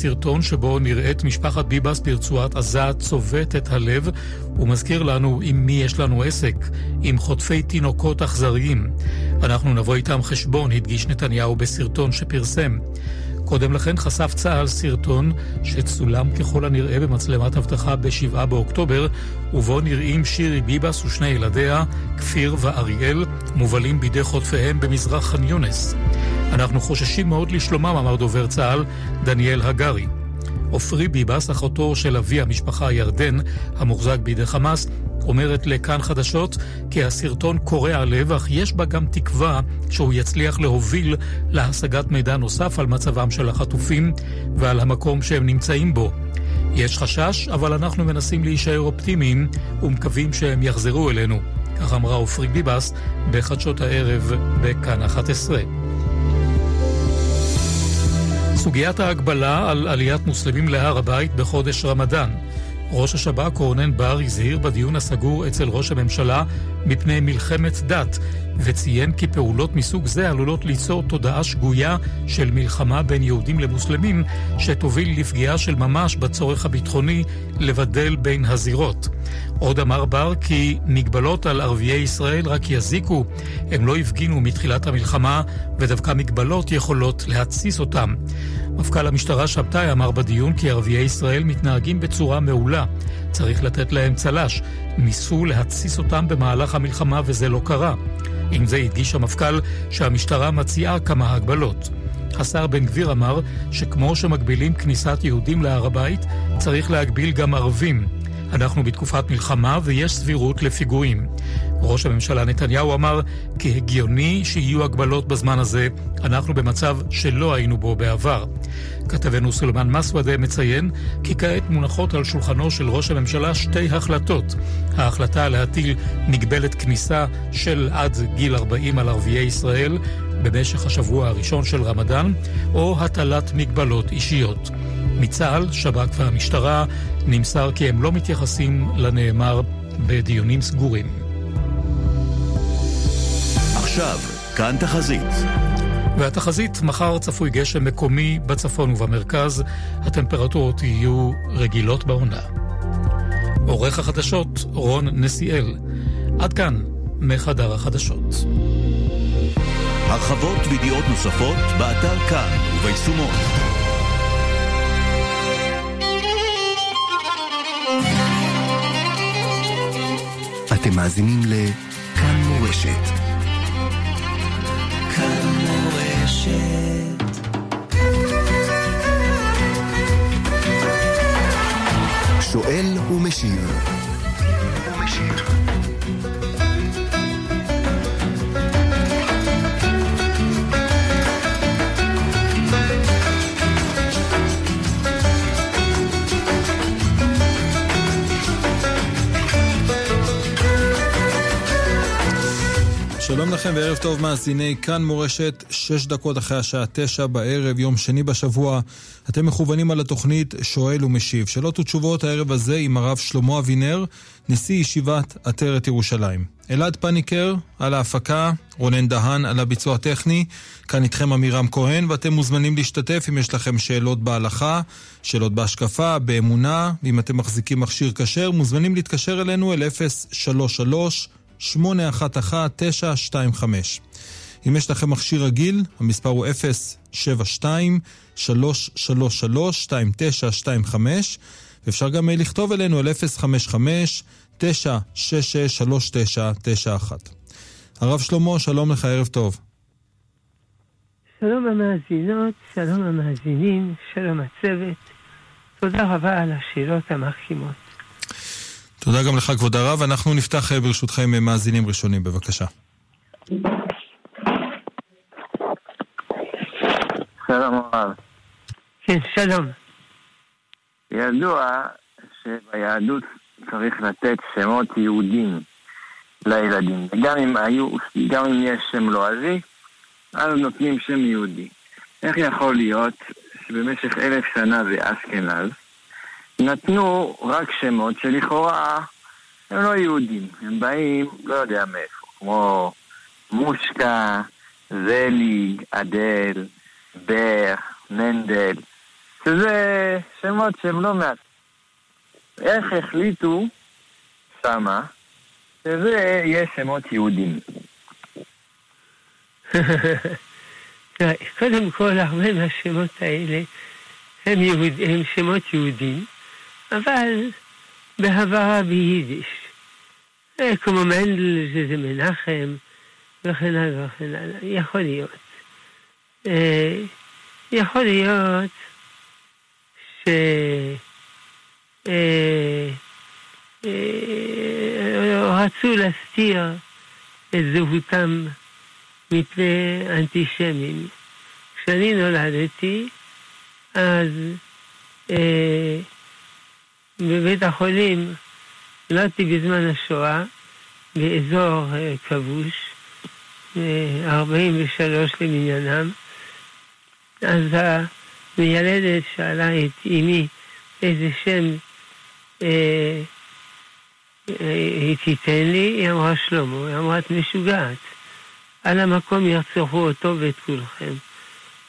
סרטון שבו נראית משפחת ביבס ברצועת עזה צובט את הלב ומזכיר לנו עם מי יש לנו עסק, עם חוטפי תינוקות אכזריים. אנחנו נבוא איתם חשבון, הדגיש נתניהו בסרטון שפרסם. קודם לכן חשף צה"ל סרטון שצולם ככל הנראה במצלמת אבטחה ב-7 באוקטובר, ובו נראים שירי ביבס ושני ילדיה, כפיר ואריאל, מובלים בידי חוטפיהם במזרח ח'אן יונס. אנחנו חוששים מאוד לשלומם, אמר דובר צה"ל, דניאל הגרי. עופרי ביבס, אחותו של אבי המשפחה ירדן, המוחזק בידי חמאס, אומרת לכאן חדשות כי הסרטון קורע לב, אך יש בה גם תקווה שהוא יצליח להוביל להשגת מידע נוסף על מצבם של החטופים ועל המקום שהם נמצאים בו. יש חשש, אבל אנחנו מנסים להישאר אופטימיים ומקווים שהם יחזרו אלינו. כך אמרה עופרי ביבס בחדשות הערב בכאן 11. סוגיית ההגבלה על עליית מוסלמים להר הבית בחודש רמדאן. ראש השב"כ רונן בר הזהיר בדיון הסגור אצל ראש הממשלה מפני מלחמת דת, וציין כי פעולות מסוג זה עלולות ליצור תודעה שגויה של מלחמה בין יהודים למוסלמים, שתוביל לפגיעה של ממש בצורך הביטחוני לבדל בין הזירות. עוד אמר בר כי מגבלות על ערביי ישראל רק יזיקו, הם לא הפגינו מתחילת המלחמה, ודווקא מגבלות יכולות להתסיס אותם. מפכ"ל המשטרה שבתאי אמר בדיון כי ערביי ישראל מתנהגים בצורה מעולה. צריך לתת להם צל"ש. ניסו להתסיס אותם במהלך המלחמה וזה לא קרה. עם זה הדגיש המפכ"ל שהמשטרה מציעה כמה הגבלות. השר בן גביר אמר שכמו שמגבילים כניסת יהודים להר הבית, צריך להגביל גם ערבים. אנחנו בתקופת מלחמה ויש סבירות לפיגועים. ראש הממשלה נתניהו אמר כי הגיוני שיהיו הגבלות בזמן הזה, אנחנו במצב שלא היינו בו בעבר. כתבנו סולמן מסוודה מציין כי כעת מונחות על שולחנו של ראש הממשלה שתי החלטות. ההחלטה להטיל מגבלת כניסה של עד גיל 40 על ערביי ישראל במשך השבוע הראשון של רמדאן, או הטלת מגבלות אישיות. מצה"ל, שב"כ והמשטרה נמסר כי הם לא מתייחסים לנאמר בדיונים סגורים. עכשיו, כאן תחזית. והתחזית, מחר צפוי גשם מקומי בצפון ובמרכז, הטמפרטורות יהיו רגילות בעונה. עורך החדשות, רון נסיאל. עד כאן, מחדר החדשות. הרחבות וידיעות נוספות, באתר כאן וביישומות. אתם מאזינים לכאן מורשת. כאן מורשת. שואל ומשיב. שלום לכם וערב טוב מאזיני כאן מורשת, שש דקות אחרי השעה תשע בערב, יום שני בשבוע. אתם מכוונים על התוכנית שואל ומשיב. שאלות ותשובות הערב הזה עם הרב שלמה אבינר, נשיא ישיבת עטרת ירושלים. אלעד פניקר על ההפקה, רונן דהן על הביצוע הטכני, כאן איתכם עמירם כהן, ואתם מוזמנים להשתתף אם יש לכם שאלות בהלכה, שאלות בהשקפה, באמונה, ואם אתם מחזיקים מכשיר כשר, מוזמנים להתקשר אלינו אל 033 811-925. אם יש לכם מכשיר רגיל, המספר הוא 072-333-2925, ואפשר גם לכתוב אלינו על 055-966-3991. הרב שלמה, שלום לך, ערב טוב. שלום המאזינות, שלום המאזינים, שלום הצוות. תודה רבה על השאלות המחכימות. תודה גם לך, כבוד הרב. אנחנו נפתח אה, ברשותכם אה, מאזינים ראשונים, בבקשה. שלום הרב. כן, שלום. ידוע שביהדות צריך לתת שמות יהודים לילדים. גם אם, היו, גם אם יש שם לועזי, אז נותנים שם יהודי. איך יכול להיות שבמשך אלף שנה באשכנז נתנו רק שמות שלכאורה הם לא יהודים, הם באים לא יודע מאיפה, כמו מושקה, זליג, אדל, בר, מנדל. שזה שמות שהם לא מעט. איך החליטו שמה שזה יהיה שמות יהודים? קודם כל, הרבה מהשמות האלה הם, יהוד, הם שמות יהודים, אבל בהברה ביידיש. אה, כמו מנדל שזה מנחם, וכן הלאה וכן הלאה. יכול להיות. אה, יכול להיות ש... אה, רצו להסתיר את זהותם מפני אנטישמים. כשאני נולדתי, אז אה, בבית החולים, נולדתי בזמן השואה, באזור אה, כבוש, אה, 43 למניינם, אז המיילדת שאלה את אמי איזה שם אה, אה, היא תיתן לי, היא אמרה שלמה, היא אמרה את משוגעת. על המקום ירצחו אותו ואת כולכם.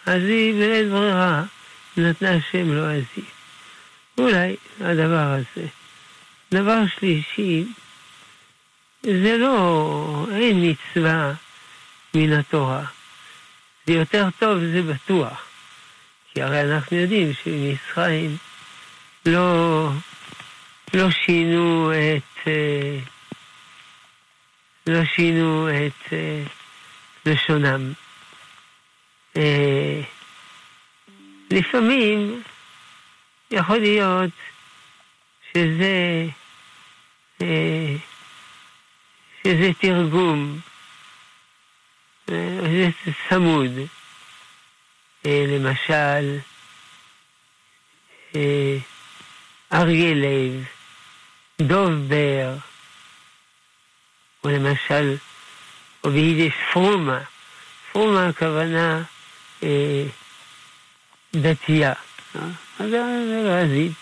אז היא בלית ברירה נתנה שם לועזי. אולי הדבר הזה. דבר שלישי, זה לא, אין מצווה מן התורה. זה יותר טוב, זה בטוח. כי הרי אנחנו יודעים שבמצרים לא, לא שינו את, אה, לא שינו את אה, לשונם. אה, לפעמים יכול להיות שזה, אה, שזה תרגום, אה, זה צמוד. למשל, אריה לב, דוב בר, או למשל, או ביידיש פרומה. פרומה הכוונה אה, דתייה. אז זה רזית.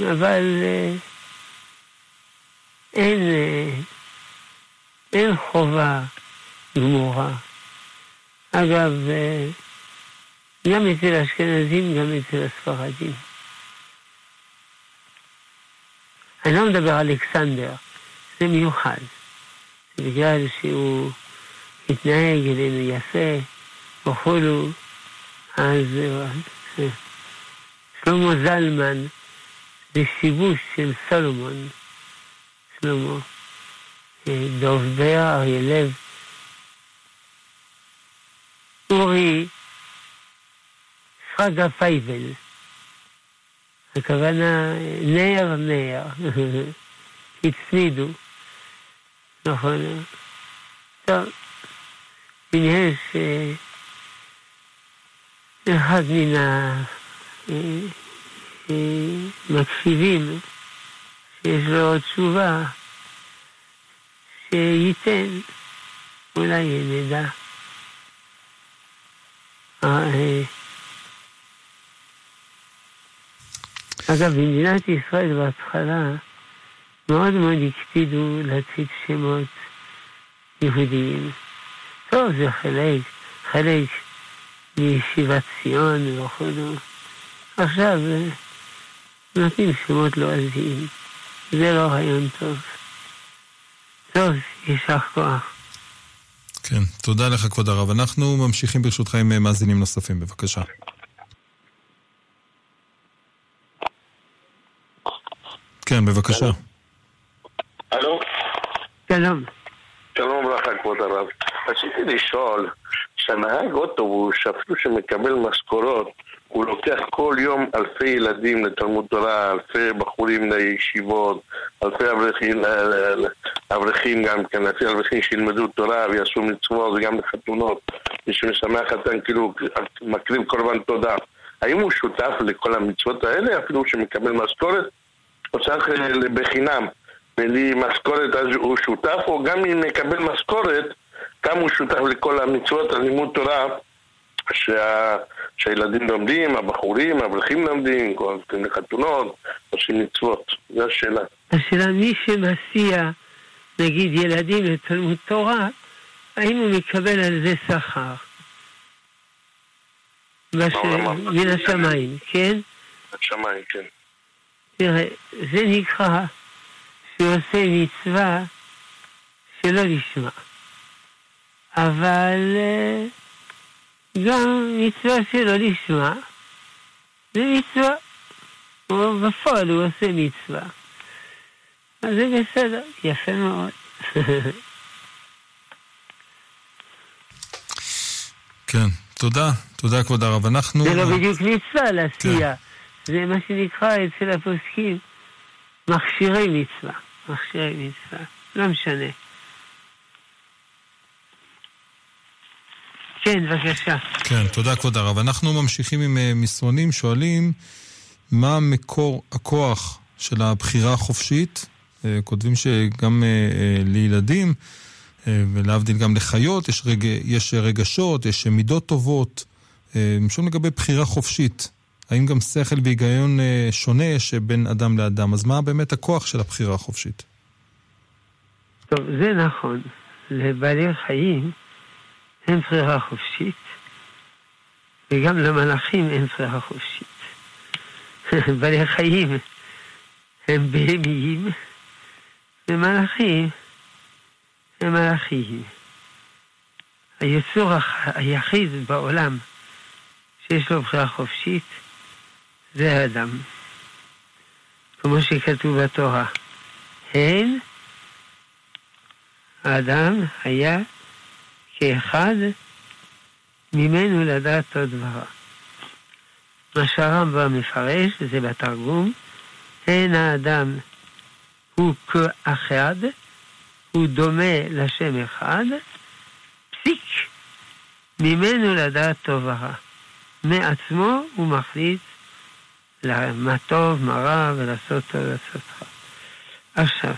אבל אה, אין, אה, אין חובה גמורה. אגב, אה, גם אצל האשכנזים, גם אצל הספרדים. אני לא מדבר על אלכסנדר, זה מיוחד. בגלל שהוא התנהג אלינו יפה וכולו, אז שלמה זלמן זה שיבוש של סלומון, שלמה, אה, דוב בר, אריה לב, אורי שרגא פייבל, הכוונה נר נר, הצמידו. נכון. טוב, אם יש אה, אחד מן המקשיבים אה, אה, שיש לו תשובה, שייתן, אולי נדע. אגב, במדינת ישראל בהתחלה מאוד מאוד הקפידו להציג שמות יהודיים. טוב, זה חלק, חלק מישיבת ציון וכו'. עכשיו נותנים שמות לועזיים. זה לא רעיון טוב. טוב, יישר כוח. כן, תודה לך כבוד הרב. אנחנו ממשיכים ברשותך עם מאזינים נוספים, בבקשה. כן, בבקשה. הלו? שלום. שלום וברכה, כבוד הרב. רציתי לשאול, שהנהג אוטובוס, אפילו שמקבל משכורות, הוא לוקח כל יום אלפי ילדים לתלמוד תורה, אלפי בחורים לישיבות, אלפי אברכים, אברכים גם כן, אלפי אברכים שילמדו תורה ויעשו מצוות וגם לחתונות, מי שמשמח חתן כאילו מקריב קורבן תודה. האם הוא שותף לכל המצוות האלה, אפילו שמקבל משכורת, או צריך אה, בחינם? בלי משכורת אז הוא שותף, או גם אם מקבל משכורת, גם הוא שותף לכל המצוות, הלימוד תורה שה... שהילדים לומדים, הבחורים, האברכים לומדים, הולכים לחתונות, עושים מצוות. זו השאלה. השאלה, מי שמסיע, נגיד, ילדים לתלמוד תורה, האם הוא מקבל על זה שכר? מן השמיים, כן? השמיים, כן. תראה, זה נקרא שעושה מצווה שלא לשמה. אבל אה, גם מצווה שלא לשמה זה מצווה. בפועל הוא עושה מצווה. אז זה בסדר, יפה מאוד. כן, תודה, תודה כבוד הרב. אנחנו... זה לא בדיוק מצווה לעשייה. כן. זה מה שנקרא אצל הפוסקים מכשירי מצווה. מכשירי מצווה. לא משנה. כן, בבקשה. כן, תודה כבוד הרב. אנחנו ממשיכים עם אה, מסרונים, שואלים מה מקור הכוח של הבחירה החופשית. אה, כותבים שגם אה, לילדים, ולהבדיל גם לחיות, יש, רג... יש רגשות, יש מידות טובות. משום לגבי בחירה חופשית, האם גם שכל והיגיון שונה יש בין אדם לאדם? אז מה באמת הכוח של הבחירה החופשית? טוב, זה נכון. לבעלי חיים אין בחירה חופשית, וגם למלאכים אין בחירה חופשית. בעלי חיים הם בהמיים, ומלאכים הם מלאכים. היצור היחיד בעולם שיש לו בחירה חופשית זה האדם. כמו שכתוב בתורה, הן האדם היה כאחד ממנו לדעת עוד דברה. מה שהרמב"ם מפרש, זה בתרגום, אין האדם הוא כאחד, הוא דומה לשם אחד, פסיק, ממנו לדעת טוב ורע. מעצמו הוא מחליט מה טוב, מה רע, ולעשות טוב, ולעשות רע. עכשיו,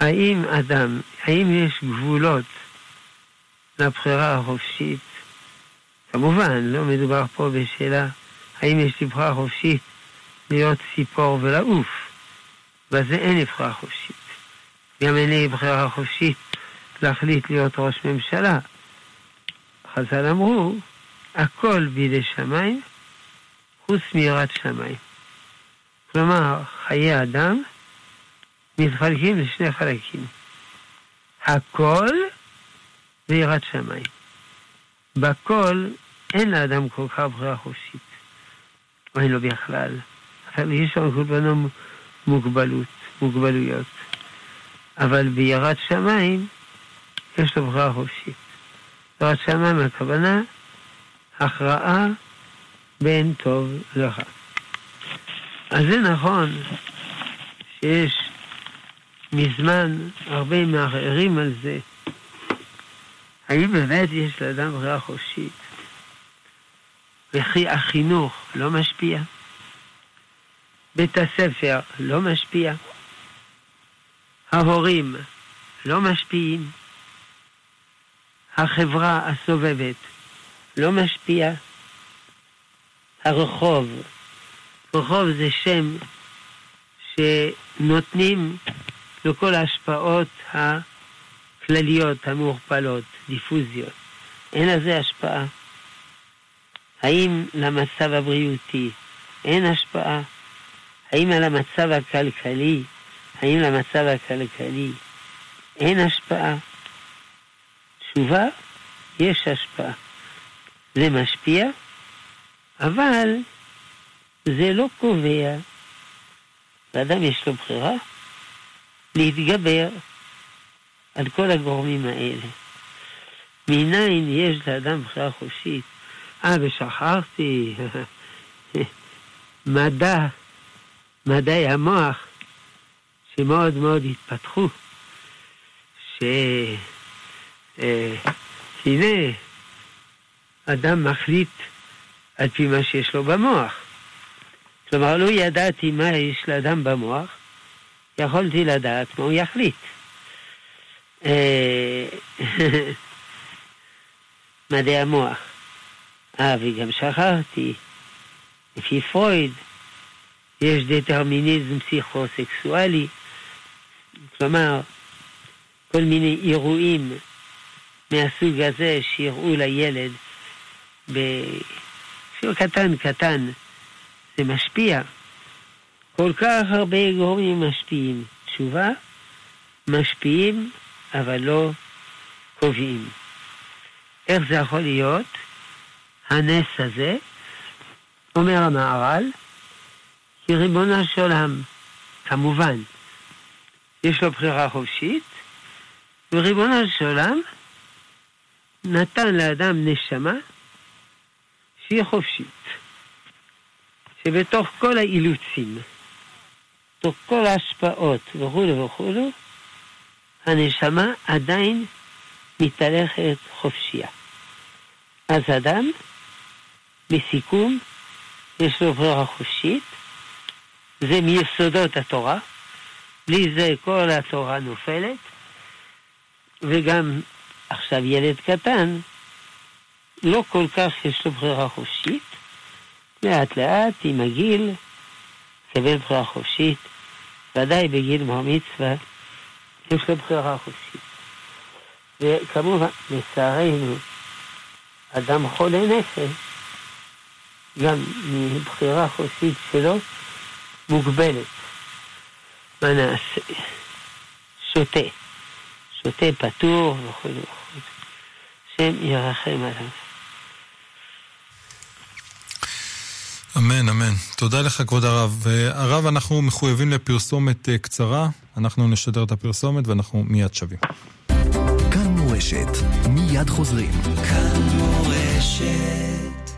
האם אדם, האם יש גבולות לבחירה החופשית. כמובן, לא מדובר פה בשאלה האם יש לי בחירה חופשית להיות ציפור ולעוף. בזה אין לי בחירה חופשית. גם אין לי בחירה חופשית להחליט להיות ראש ממשלה. חז"ל אמרו, הכל בידי שמיים, חוץ מיראת שמיים. כלומר, חיי אדם מתחלקים לשני חלקים. הכל ויראת שמיים. בכל אין לאדם כל כך בחירה חופשית. אין לו בכלל. אבל יש לנו מוגבלות, מוגבלויות. אבל ביראת שמיים יש לו בחירה חופשית. יראת שמיים הכוונה הכרעה בין טוב לרע. אז זה נכון שיש מזמן הרבה מערערים על זה, האם באמת יש לאדם ברירה חופשית? וכי החינוך לא משפיע? בית הספר לא משפיע? ההורים לא משפיעים? החברה הסובבת לא משפיע? הרחוב, רחוב זה שם שנותנים לכל ההשפעות ה... כלליות המעורפלות, דיפוזיות, אין לזה השפעה. האם למצב הבריאותי אין השפעה? האם על המצב הכלכלי, האם למצב הכלכלי אין השפעה? תשובה, יש השפעה. זה משפיע, אבל זה לא קובע. לאדם יש לו בחירה להתגבר על כל הגורמים האלה. מניין יש לאדם בחירה חופשית? אה, ושכחתי, מדע, מדעי המוח, שמאוד מאוד התפתחו, שהנה, אה, אדם מחליט על פי מה שיש לו במוח. כלומר, לא ידעתי מה יש לאדם במוח, יכולתי לדעת מה הוא יחליט. אה, מדעי המוח. אה, וגם שכחתי, לפי פרויד, יש דטרמיניזם פסיכוסקסואלי, כלומר, כל מיני אירועים מהסוג הזה שיראו לילד אפילו קטן קטן, זה משפיע. כל כך הרבה גורמים משפיעים. תשובה, משפיעים, אבל לא קובעים. איך זה יכול להיות? הנס הזה, אומר המהר"ל, כי ריבונו של עולם, כמובן, יש לו בחירה חופשית, וריבונו של עולם נתן לאדם נשמה שהיא חופשית, שבתוך כל האילוצים, בתוך כל ההשפעות וכולו וכולו, הנשמה עדיין מתהלכת חופשייה. אז אדם, בסיכום, יש לו ברירה חופשית, זה מיסודות התורה, בלי זה כל התורה נופלת, וגם עכשיו ילד קטן, לא כל כך יש לו בחירה חופשית, לאט לאט עם הגיל, קבל בחירה חופשית, ודאי בגיל בר מצווה, יש לו בחירה חופשית. וכמובן, לצערנו, אדם חולה נפש, גם מבחירה חופשית שלו, מוגבלת. מה נעשה? שותה. שותה פטור וכו' וכו'. השם ירחם עליו. אמן, אמן. תודה לך, כבוד הרב. הרב, אנחנו מחויבים לפרסומת אה, קצרה. אנחנו נשדר את הפרסומת ואנחנו מיד שבים. כאן מורשת, מיד חוזרים. כאן מורשת.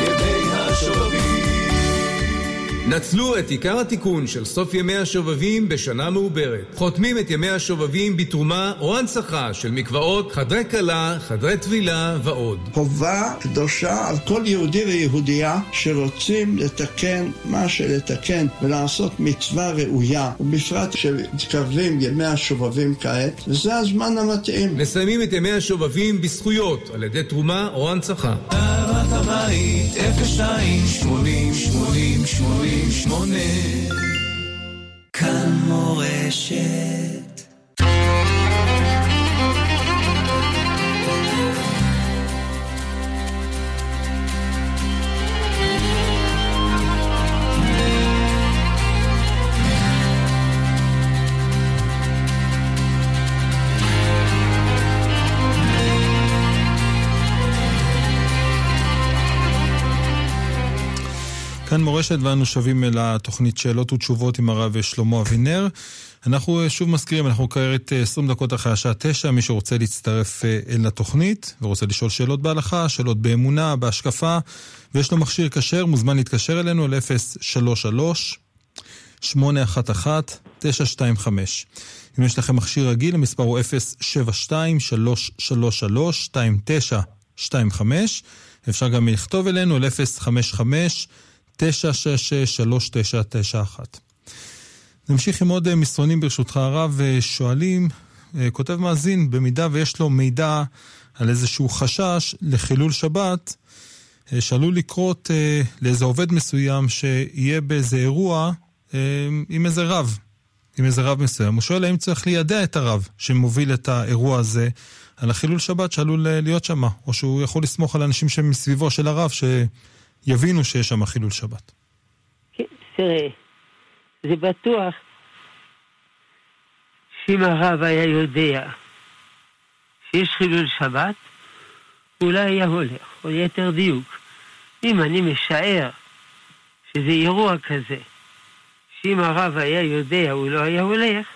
ימי השובבים נצלו את עיקר התיקון של סוף ימי השובבים בשנה מעוברת. חותמים את ימי השובבים בתרומה או הנצחה של מקוואות, חדרי כלה, חדרי טבילה ועוד. חובה קדושה על כל יהודי ויהודייה שרוצים לתקן מה שלתקן ולעשות מצווה ראויה, ובפרט שמתקרבים ימי השובבים כעת, וזה הזמן המתאים. מסיימים את ימי השובבים בזכויות על ידי תרומה או הנצחה. אהבת הבית 02 80 80 80 שמונה. כאן מורשת כאן מורשת ואנו שבים אל התוכנית שאלות ותשובות עם הרב שלמה אבינר. אנחנו שוב מזכירים, אנחנו כעת 20 דקות אחרי השעה 9, מי שרוצה להצטרף אה, אל התוכנית ורוצה לשאול שאלות בהלכה, שאלות באמונה, בהשקפה, ויש לו מכשיר כשר, מוזמן להתקשר אלינו על 033 811 925. אם יש לכם מכשיר רגיל, המספר הוא 072-333-2925. אפשר גם לכתוב אלינו על 055 966-3991. נמשיך עם עוד אה, מסרונים ברשותך הרב, אה, שואלים, אה, כותב מאזין, במידה ויש לו מידע על איזשהו חשש לחילול שבת, שעלול לקרות לאיזה עובד מסוים שיהיה באיזה אירוע עם איזה רב, עם איזה רב מסוים. הוא שואל האם צריך לידע את הרב שמוביל את האירוע הזה על החילול שבת שעלול להיות שם, או שהוא יכול לסמוך על אנשים שמסביבו של הרב. יבינו שיש שם חילול שבת. כן, תראה, זה בטוח שאם הרב היה יודע שיש חילול שבת, אולי היה הולך, או יתר דיוק. אם אני משער שזה אירוע כזה, שאם הרב היה יודע הוא לא היה הולך,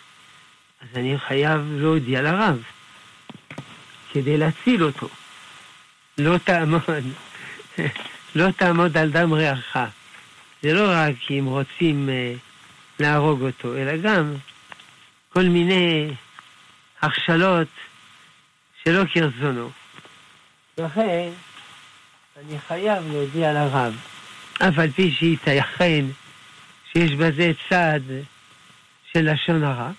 אז אני חייב להודיע לרב, כדי להציל אותו. לא תעמוד. לא תעמוד על דם רעך. זה לא רק אם רוצים אה, להרוג אותו, אלא גם כל מיני הכשלות שלא כרצונו. לכן, אני חייב להודיע לרב, אף על פי שייתכן שיש בזה צד של לשון הרע,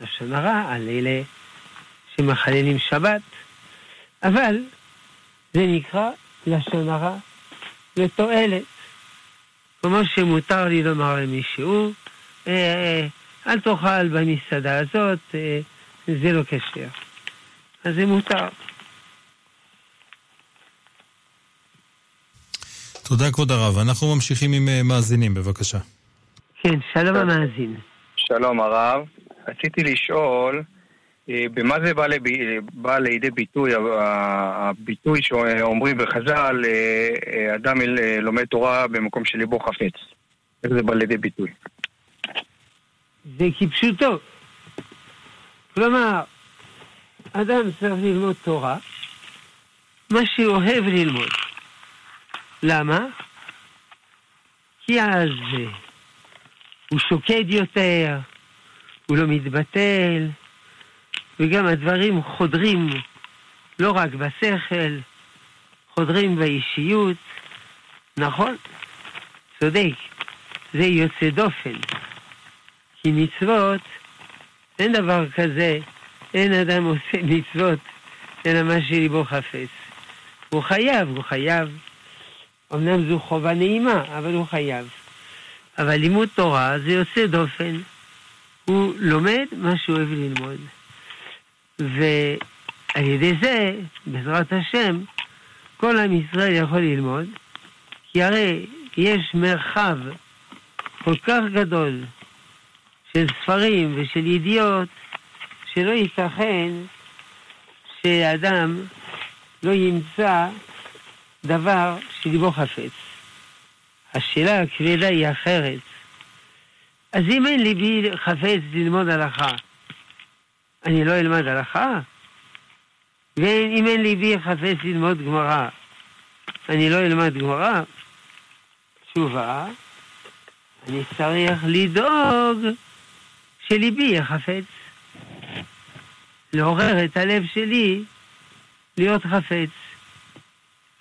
לשון הרע על אלה שמחללים שבת, אבל זה נקרא לשון הרע לתועלת. כמו שמותר לי לומר למישהו, אה, אה, אל תאכל במסעדה הזאת, אה, זה לא כשר. אז זה מותר. תודה, כבוד הרב. אנחנו ממשיכים עם מאזינים, בבקשה. כן, שלום המאזין. שלום הרב. רציתי לשאול, במה זה בא, לב... בא לידי ביטוי, הביטוי שאומרים בחז"ל, אה, אדם לומד תורה במקום שליבו חפץ. איך זה בא לידי ביטוי? זה כפשוטו. כלומר, אדם צריך ללמוד תורה, מה שהוא אוהב ללמוד. למה? כי אז הוא שוקד יותר, הוא לא מתבטל, וגם הדברים חודרים לא רק בשכל, חודרים באישיות. נכון, צודק, זה יוצא דופן. כי מצוות, אין דבר כזה, אין אדם עושה מצוות אלא מה שליבו חפץ. הוא חייב, הוא חייב. אמנם זו חובה נעימה, אבל הוא חייב. אבל לימוד תורה זה יוצא דופן. הוא לומד מה שהוא אוהב ללמוד. ועל ידי זה, בעזרת השם, כל עם ישראל יכול ללמוד, כי הרי יש מרחב כל כך גדול של ספרים ושל ידיעות, שלא ייתכן שאדם לא ימצא דבר שליבו חפץ. השאלה הכבדה היא אחרת. אז אם אין ליבי חפץ ללמוד הלכה, אני לא אלמד הלכה? ואם אין ליבי חפץ ללמוד גמרא, אני לא אלמד גמרא? תשובה, אני צריך לדאוג שליבי יהיה חפץ. לעורר את הלב שלי להיות חפץ.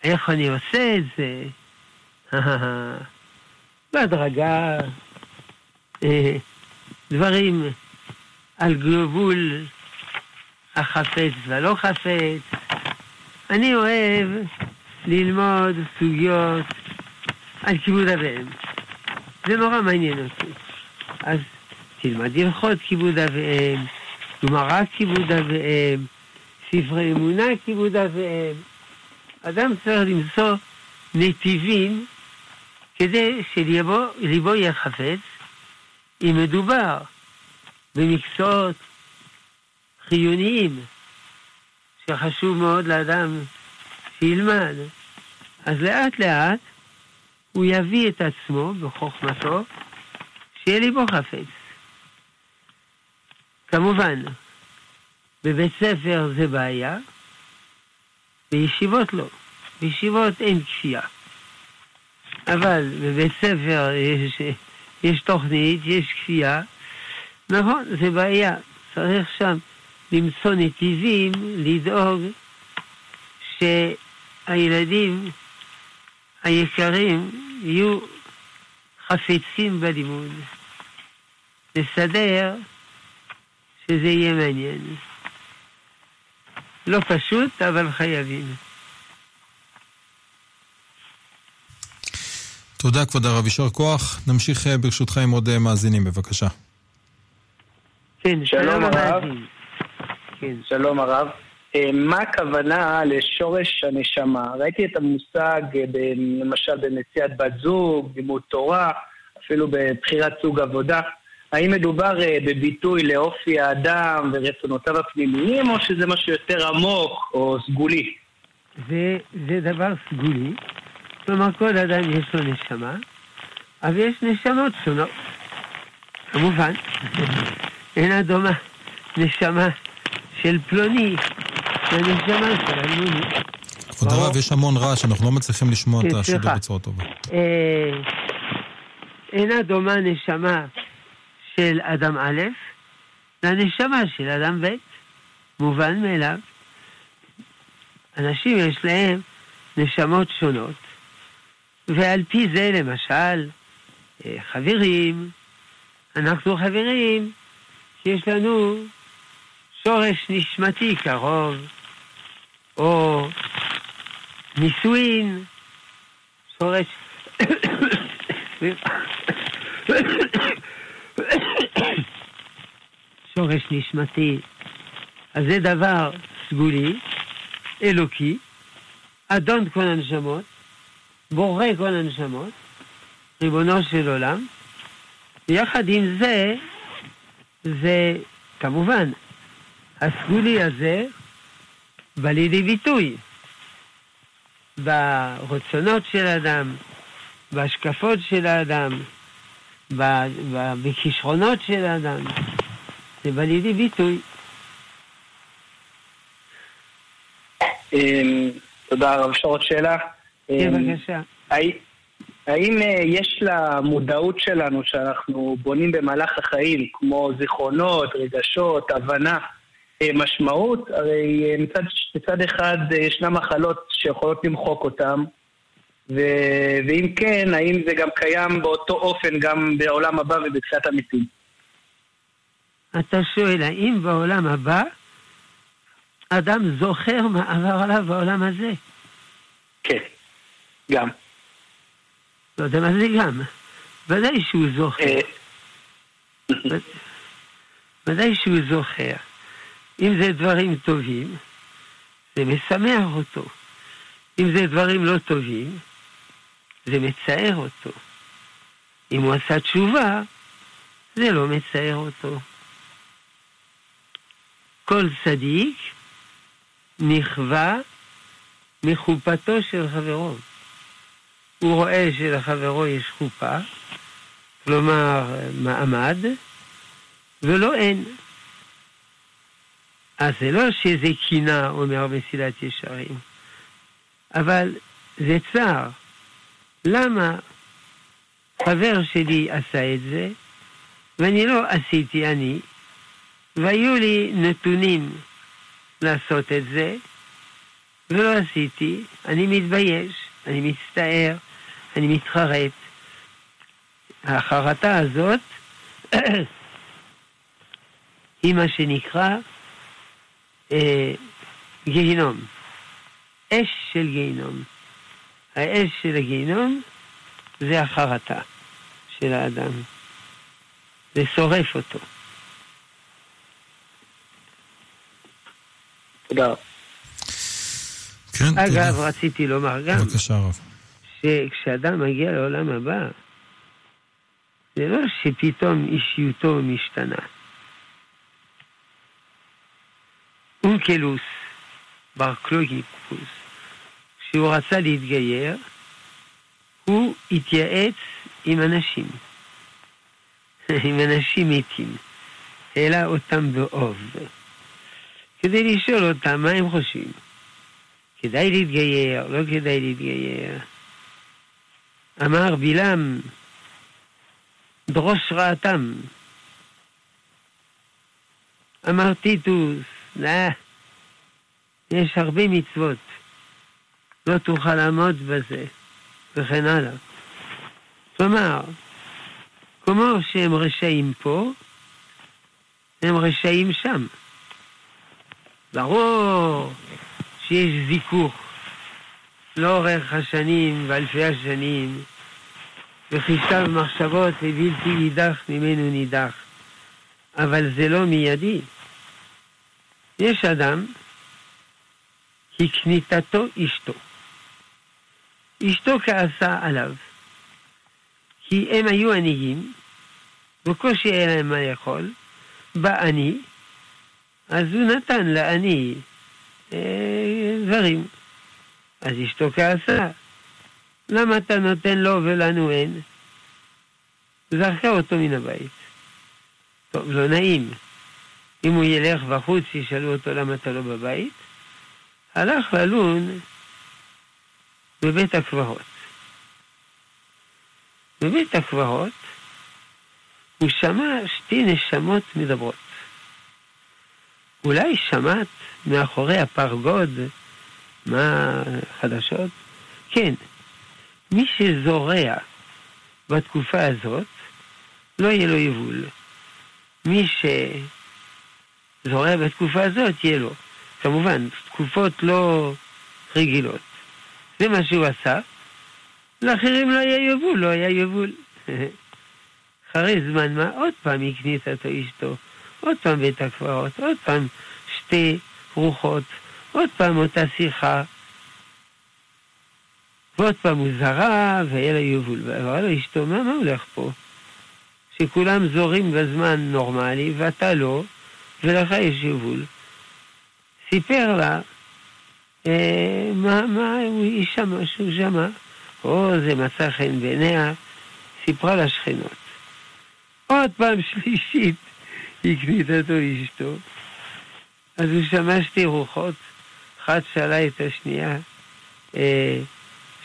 איך אני עושה את זה? בהדרגה, אה, דברים על גבול החפץ והלא חפץ. אני אוהב ללמוד סוגיות על כיבוד אביהם. זה נורא מעניין אותי. אז תלמד הלכות כיבוד אביהם, גמרא כיבוד אביהם, ספרי אמונה כיבוד אביהם. אדם צריך למצוא נתיבים כדי שליבו יהיה חפץ, אם מדובר במקצועות חיוניים, שחשוב מאוד לאדם שילמד, אז לאט לאט הוא יביא את עצמו בחוכמתו, שיהיה ליבו חפץ. כמובן, בבית ספר זה בעיה, בישיבות לא. בישיבות אין כפייה. אבל בבית ספר יש, יש תוכנית, יש כפייה. נכון, זה בעיה. צריך שם למצוא נתיבים, לדאוג שהילדים היקרים יהיו חפצים בלימוד. לסדר שזה יהיה מעניין. לא פשוט, אבל חייבים. תודה, כבוד הרב, יישר כוח. נמשיך אה, ברשותך עם עוד אה, מאזינים, בבקשה. כן, שלום הרב. כן. שלום הרב. אה, מה הכוונה לשורש הנשמה? ראיתי את המושג, למשל, במציאת בת זוג, לימוד תורה, אפילו בבחירת סוג עבודה. האם מדובר בביטוי לאופי האדם ורצונותיו הפנימיים, או שזה משהו יותר עמוק או סגולי? זה, זה דבר סגולי. כלומר, כל אדם יש לו נשמה, אבל יש נשמות שונות. כמובן, אינה דומה נשמה של פלוני לנשמה של אלמוני. כבוד הרב, יש המון רעש, אנחנו לא מצליחים לשמוע את כן, השידור בצורה טובה. אה, אינה דומה נשמה של אדם א' לנשמה של אדם ב', מובן מאליו. אנשים יש להם נשמות שונות, ועל פי זה, למשל, אה, חברים, אנחנו חברים שיש לנו שורש נשמתי קרוב, או נישואין, שורש... שורש נשמתי. אז זה דבר סגולי, אלוקי, אדון כל הנשמות, בורא כל הנשמות, ריבונו של עולם, ויחד עם זה, זה כמובן, הסגולי הזה בא לידי ביטוי ברצונות של האדם, בהשקפות של האדם, בכישרונות של האדם. זה בא לידי ביטוי. אמ, תודה הרב. אפשר עוד שאלה? כן, אמ, בבקשה. האם אה, יש למודעות שלנו שאנחנו בונים במהלך החיים, כמו זיכרונות, רגשות, הבנה, אה, משמעות? הרי אה, מצד, מצד אחד ישנן מחלות שיכולות למחוק אותן, ו... ואם כן, האם זה גם קיים באותו אופן גם בעולם הבא ובתחילת המתים? אתה שואל, האם בעולם הבא אדם זוכר מה עבר עליו בעולם הזה? כן, גם. לא יודע מה זה גם. ודאי שהוא זוכר. אה. ודאי שהוא זוכר. אם זה דברים טובים, זה משמח אותו. אם זה דברים לא טובים, זה מצער אותו. אם הוא עשה תשובה, זה לא מצער אותו. כל צדיק נכווה מחופתו של חברו. הוא רואה שלחברו יש חופה, כלומר מעמד, ולא אין. אז זה לא שזה קינה אומר מסילת ישרים, אבל זה צער. למה חבר שלי עשה את זה, ואני לא עשיתי אני, והיו לי נתונים לעשות את זה, ולא עשיתי, אני מתבייש, אני מצטער, אני מתחרט. החרטה הזאת היא מה שנקרא אה, גיהינום, אש של גיהינום. האש של הגיהינום זה החרטה של האדם. זה שורף אותו. תודה. כן, אגב, תודה. רציתי לומר גם, בבקשה רב. שכשאדם מגיע לעולם הבא, זה לא שפתאום אישיותו משתנה. אונקלוס, בר קלוגיפוס, כשהוא רצה להתגייר, הוא התייעץ עם אנשים, עם אנשים מתים, העלה אותם באוב, כדי לשאול אותם מה הם חושבים. כדאי להתגייר, לא כדאי להתגייר. אמר בלעם, דרוש רעתם. אמר טיטוס, לא, יש הרבה מצוות, לא תוכל לעמוד בזה, וכן הלאה. כלומר, כמו שהם רשעים פה, הם רשעים שם. ברור שיש זיכוך לאורך השנים ואלפי השנים, וחישה ומחשבות לבלתי נידח ממנו נידח. אבל זה לא מיידי. יש אדם, הקניתתו אשתו. אשתו כעסה עליו, כי הם היו עניים, בקושי היה להם מה לאכול, בא אני, אז הוא נתן לעני אה, דברים. אז אשתו כעסה, למה אתה נותן לו ולנו אין? זרקה אותו מן הבית. טוב, לא נעים. אם הוא ילך בחוץ, ישאלו אותו למה אתה לא בבית. הלך ללון בבית הקברות. בבית הקברות הוא שמע שתי נשמות מדברות. אולי שמעת מאחורי הפרגוד מה חדשות? כן, מי שזורע בתקופה הזאת, לא יהיה לו יבול. מי שזורע בתקופה הזאת, יהיה לו. כמובן, תקופות לא רגילות. זה מה שהוא עשה. לאחרים לא היה יבול, לא היה יבול. אחרי זמן מה, עוד פעם הכניס אותו אשתו, עוד פעם בית הקברות, עוד פעם שתי רוחות, עוד פעם אותה שיחה. ועוד פעם הוא זרע, והיה לה יבול. ואמרה לו אשתו, מה, מה הולך פה? שכולם זורים בזמן נורמלי, ואתה לא, ולך יש יבול. סיפר לה אה, מה, מה הוא שמע, שהוא שמע. או זה מצא חן בעיניה, סיפרה לשכנות. עוד פעם שלישית הקניתתו אשתו. אז הוא שמע שתי רוחות, אחת שאלה את השנייה, אה,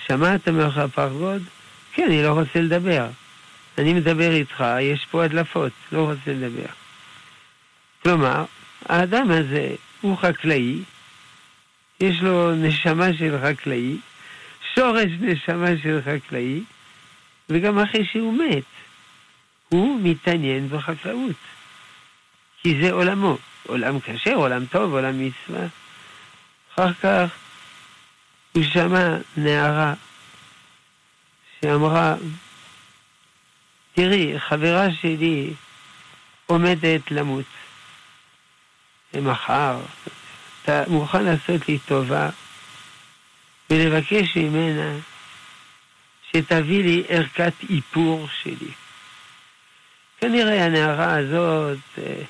שמעת מאחורי הפרגוד? כן, אני לא רוצה לדבר. אני מדבר איתך, יש פה הדלפות, לא רוצה לדבר. כלומר, האדם הזה הוא חקלאי, יש לו נשמה של חקלאי, שורש נשמה של חקלאי, וגם אחרי שהוא מת, הוא מתעניין בחקלאות. כי זה עולמו. עולם כשר, עולם טוב, עולם מצווה. אחר כך הוא שמע נערה שאמרה, תראי, חברה שלי עומדת למות. ומחר, אתה מוכן לעשות לי טובה ולבקש ממנה שתביא לי ערכת איפור שלי. כנראה הנערה הזאת אה,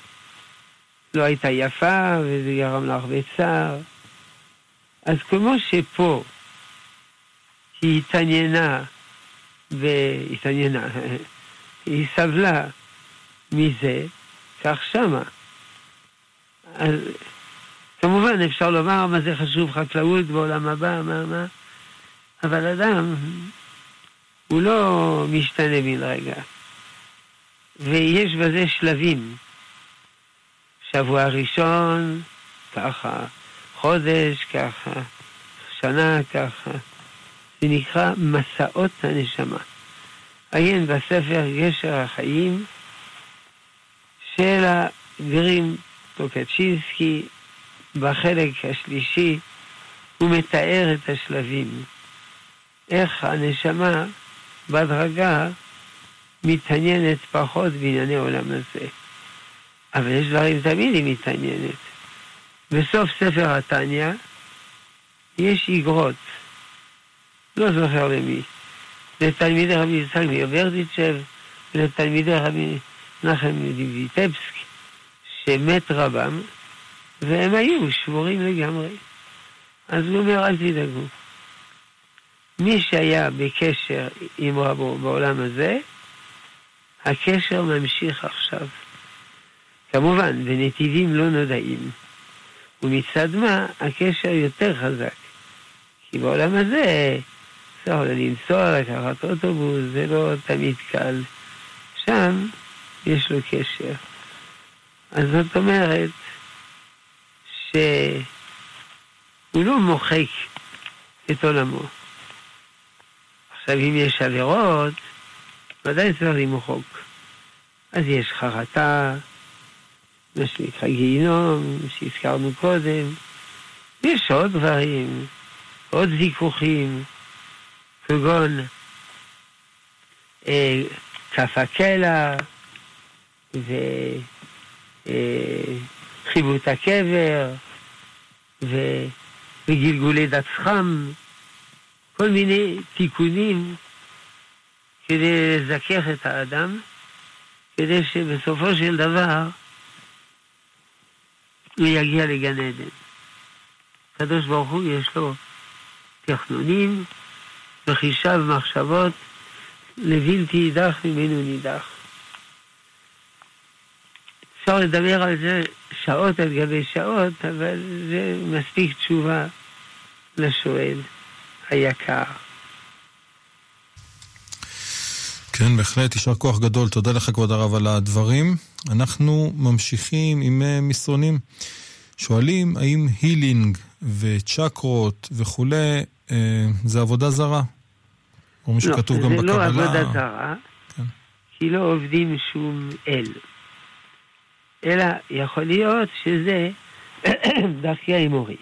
לא הייתה יפה וזה גרם לה הרבה צער. אז כמו שפה היא התעניינה, והתעניינה, היא סבלה מזה, כך שמה. אז כמובן אפשר לומר מה זה חשוב חקלאות בעולם הבא, מה, מה, אבל אדם הוא לא משתנה בן רגע. ויש בזה שלבים. שבוע ראשון, ככה, חודש, ככה, שנה, ככה. זה נקרא מסעות הנשמה. עיין בספר גשר החיים של הגרים טוקצ'ינסקי, בחלק השלישי, הוא מתאר את השלבים. איך הנשמה בהדרגה מתעניינת פחות בענייני עולם הזה. אבל יש דברים תמיד היא מתעניינת. בסוף ספר התניא יש איגרות, לא זוכר למי, לתלמידי רבי יצחק מיוברדיצ'ב ולתלמידי רבי נחם מדיוויטבסק, שמת רבם, והם היו שבורים לגמרי. אז הוא אומר, אל תדאגו. מי שהיה בקשר עם רבו בעולם הזה, הקשר ממשיך עכשיו. כמובן, בנתיבים לא נודעים. ומצד מה, הקשר יותר חזק. כי בעולם הזה, אפשר לנסוע, לקחת אוטובוס, זה לא תמיד קל. שם יש לו קשר. אז זאת אומרת שהוא לא מוחק את עולמו. עכשיו, אם יש עבירות, ודאי צריך למחוק. אז יש חרטה, מה שנקרא גיהינום, שהזכרנו קודם. יש עוד דברים, עוד ויכוחים, כגון אה, כף הקלע וחיבוט אה, הקבר ו, וגלגולי דצחם, כל מיני תיקונים כדי לזכך את האדם, כדי שבסופו של דבר הוא יגיע לגן עדן. הקדוש ברוך הוא יש לו תכנונים וחישה ומחשבות לבלתי יידח ממנו נידח. אפשר לדבר על זה שעות על גבי שעות, אבל זה מספיק תשובה לשואל היקר. כן, בהחלט, יישר כוח גדול. תודה לך, כבוד הרב, על הדברים. אנחנו ממשיכים עם אה, מסרונים. שואלים האם הילינג וצ'קרות וכולי אה, זה עבודה זרה? או מי שכתוב לא, גם בקבלה. זה לא עבודה זרה, כן. כי לא עובדים שום אל. אלא יכול להיות שזה דרכי ההימורי.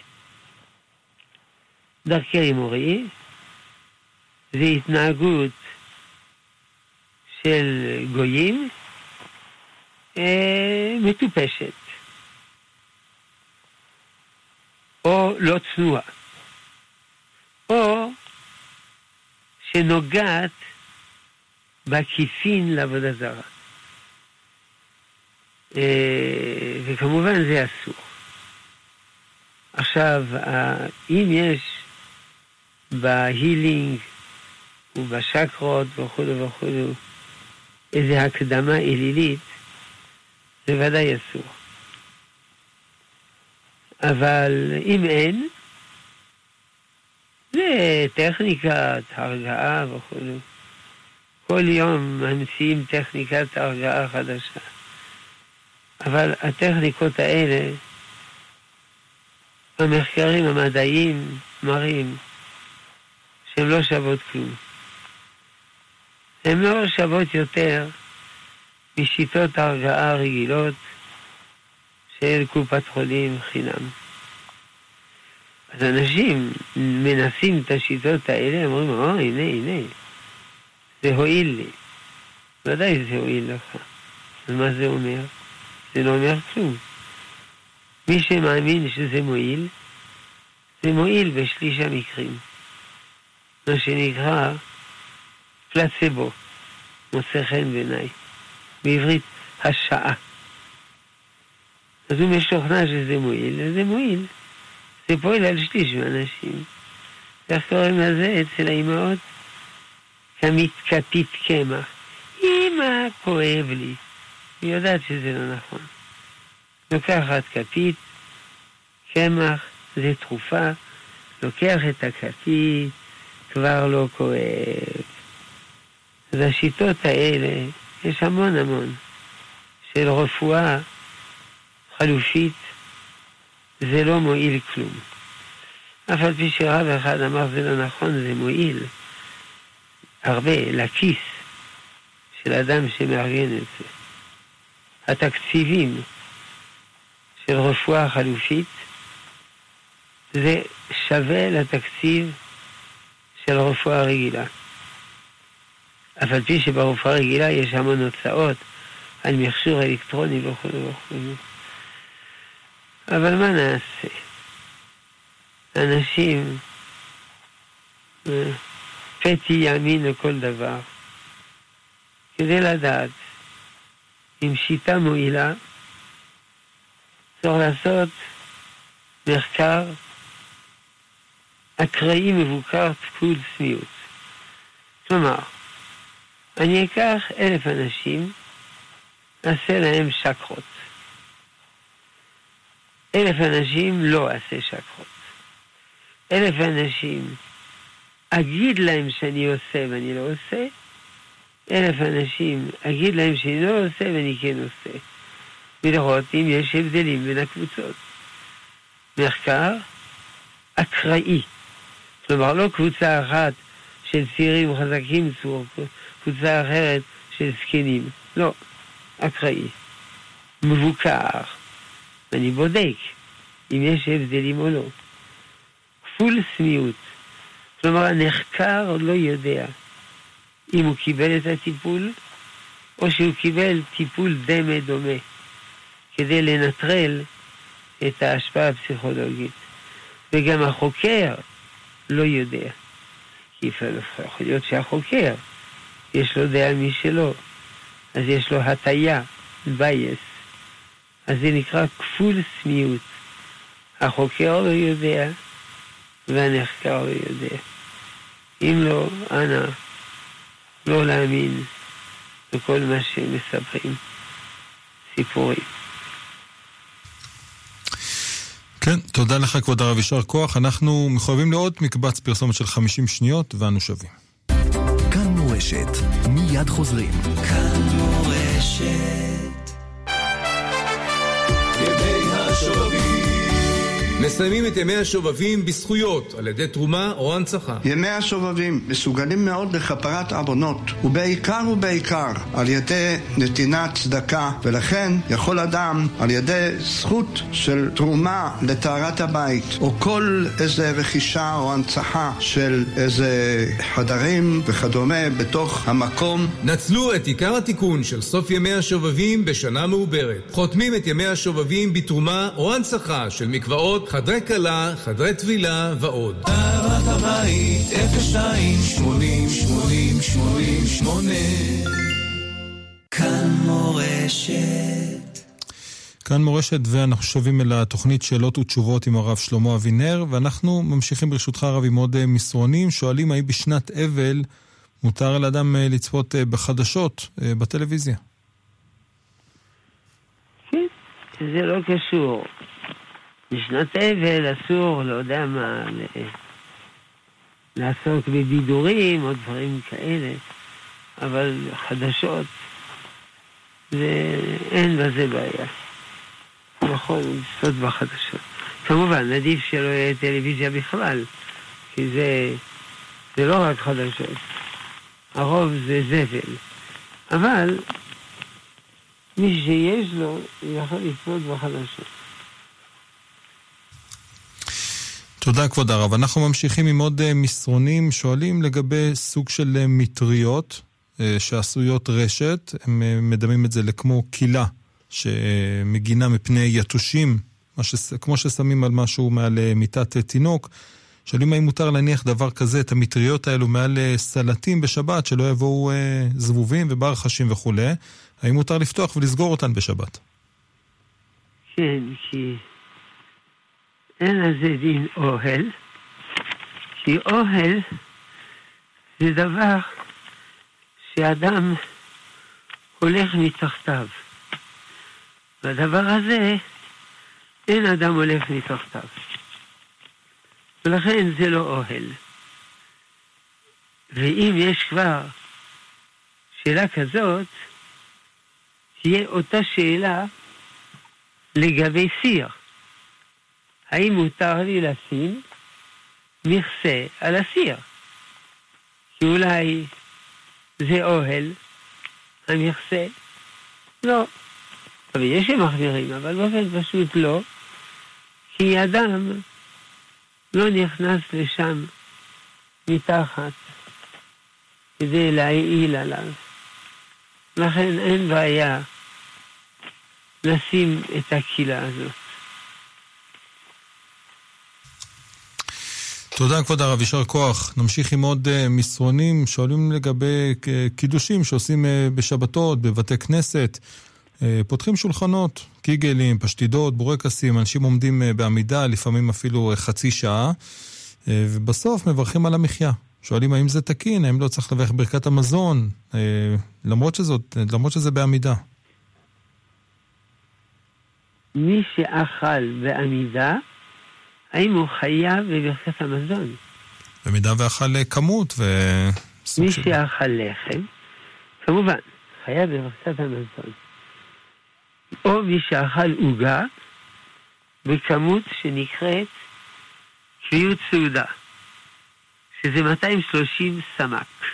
דרכי ההימורי זה התנהגות של גויים אה, מטופשת, או לא צנועה, או שנוגעת בעקיפין לעבודה זרה. אה, וכמובן זה אסור. עכשיו, אם יש בהילינג ובשקרות וכו' וכו' איזו הקדמה אלילית, זה ודאי אסור. אבל אם אין, זה טכניקת הרגעה וכו'. כל יום ממציאים טכניקת הרגעה חדשה. אבל הטכניקות האלה, המחקרים המדעיים מראים שהן לא שוות כלום. הן לא שוות יותר משיטות ההרגעה הרגילות של קופת חולים חינם. אז אנשים מנסים את השיטות האלה, אומרים, או, הנה, הנה, זה הועיל לי. ודאי זה הועיל לך. אז מה זה אומר? זה לא אומר כלום. מי שמאמין שזה מועיל, זה מועיל בשליש המקרים. מה שנקרא פלצבו, מוצא חן בעיניי. בעברית, השעה. אז הוא משוכנע שזה מועיל, אז זה מועיל. זה פועל על שליש מהאנשים. איך קוראים לזה אצל האימהות? כמית כפית קמח. אמא, כואב לי. היא יודעת שזה לא נכון. לוקחת כפית, קמח, זה תרופה, לוקח את הכפית, כבר לא כואב. אז השיטות האלה, יש המון המון, של רפואה חלופית, זה לא מועיל כלום. אף על פי שרב אחד אמר זה לא נכון, זה מועיל הרבה לכיס של אדם שמארגן את זה. התקציבים של רפואה חלופית זה שווה לתקציב של רפואה רגילה. אף על פי שברפואה רגילה יש המון הוצאות על מכשור אלקטרוני וכו' וכו'. אבל מה נעשה? אנשים, אה, פתי ימין לכל דבר. כדי לדעת אם שיטה מועילה, צריך לעשות מחקר אקראי מבוקר תפקוד צניעות. כלומר, אני אקח אלף אנשים, אעשה להם שקרות. אלף אנשים לא אעשה שקרות. אלף אנשים אגיד להם שאני עושה ואני לא עושה, אלף אנשים אגיד להם שאני לא עושה ואני כן עושה. ולראות אם יש הבדלים בין הקבוצות. מחקר אקראי. כלומר, לא קבוצה אחת של צעירים חזקים צור, קבוצה אחרת של זקנים. לא, אקראי. מבוקר. אני בודק אם יש הבדלים או לא. כפול סמיעות. כלומר, הנחקר לא יודע אם הוא קיבל את הטיפול, או שהוא קיבל טיפול דמה דומה, כדי לנטרל את ההשפעה הפסיכולוגית. וגם החוקר לא יודע. כי יכול להיות שהחוקר, יש לו דעה משלו, אז יש לו הטיה, בייס. אז זה נקרא כפול סמיות. החוקר לא יודע והנחקר לא יודע. אם לא, אנא, לא להאמין לכל מה שמספרים, סיפורים. כן, תודה לך כבוד הרב, יישר כוח. אנחנו מחויבים לעוד מקבץ פרסומת של 50 שניות, ואנו שבים. מורשת, מיד חוזרים. כאן מורשת. ימי השובבים מסיימים את ימי השובבים בזכויות על ידי תרומה או הנצחה. ימי השובבים מסוגלים מאוד לכפרת עוונות, ובעיקר ובעיקר על ידי נתינת צדקה, ולכן יכול אדם על ידי זכות של תרומה לטהרת הבית, או כל איזה רכישה או הנצחה של איזה חדרים וכדומה בתוך המקום. נצלו את עיקר התיקון של סוף ימי השובבים בשנה מעוברת. חותמים את ימי השובבים בתרומה או הנצחה של מקוואות חדרי כלה, חדרי טבילה ועוד. אהבת הבית, 02 80 80 80 8 כאן מורשת כאן מורשת, ואנחנו שבים אל התוכנית שאלות ותשובות עם הרב שלמה אבינר, ואנחנו ממשיכים ברשותך הרב עם עוד אה, מסרונים, שואלים האם בשנת אבל מותר לאדם אה, לצפות אה, בחדשות בטלוויזיה. כן, זה לא קשור. בשנת אבל אסור, לא יודע מה, לעסוק בבידורים או דברים כאלה, אבל חדשות, ואין בזה בעיה. יכול לצפות בחדשות. כמובן, עדיף שלא יהיה טלוויזיה בכלל, כי זה, זה לא רק חדשות, הרוב זה זבל. אבל מי שיש לו, יכול לצפות בחדשות. תודה כבוד הרב. אנחנו ממשיכים עם עוד אה, מסרונים, שואלים לגבי סוג של אה, מטריות אה, שעשויות רשת, הם מדמים את זה לכמו קילה שמגינה מפני יתושים, כמו ששמים על משהו מעל מיטת תינוק. שואלים האם מותר להניח דבר כזה, את המטריות האלו מעל סלטים בשבת, שלא יבואו זבובים ובר חשים וכולי. האם מותר לפתוח ולסגור אותן בשבת? כן, כי... אין לזה דין אוהל, כי אוהל זה דבר שאדם הולך מתחתיו. והדבר הזה, אין אדם הולך מתחתיו. ולכן זה לא אוהל. ואם יש כבר שאלה כזאת, תהיה אותה שאלה לגבי סיר. האם מותר לי לשים מכסה על הסיר? כי אולי זה אוהל, המכסה? לא. אבל יש שמחזירים, אבל באופן פשוט לא, כי אדם לא נכנס לשם מתחת כדי להעיל עליו. לכן אין בעיה לשים את הקהילה הזאת. תודה כבוד הרב, יישר כוח. נמשיך עם עוד uh, מסרונים, שואלים לגבי uh, קידושים שעושים uh, בשבתות, בבתי כנסת. פותחים שולחנות, קיגלים, פשטידות, בורקסים, אנשים עומדים בעמידה, לפעמים אפילו חצי שעה, ובסוף מברכים על המחיה. שואלים האם זה תקין, האם לא צריך לברך ברכת המזון, למרות, שזאת, למרות שזה בעמידה. מי שאכל בעמידה, האם הוא חייב בברכת המזון? במידה ואכל כמות ו... מי שאכל לחם, כמובן, חייב בברכת המזון. או מי שאכל עוגה בכמות שנקראת שביעות סעודה, שזה 230 סמ"ק.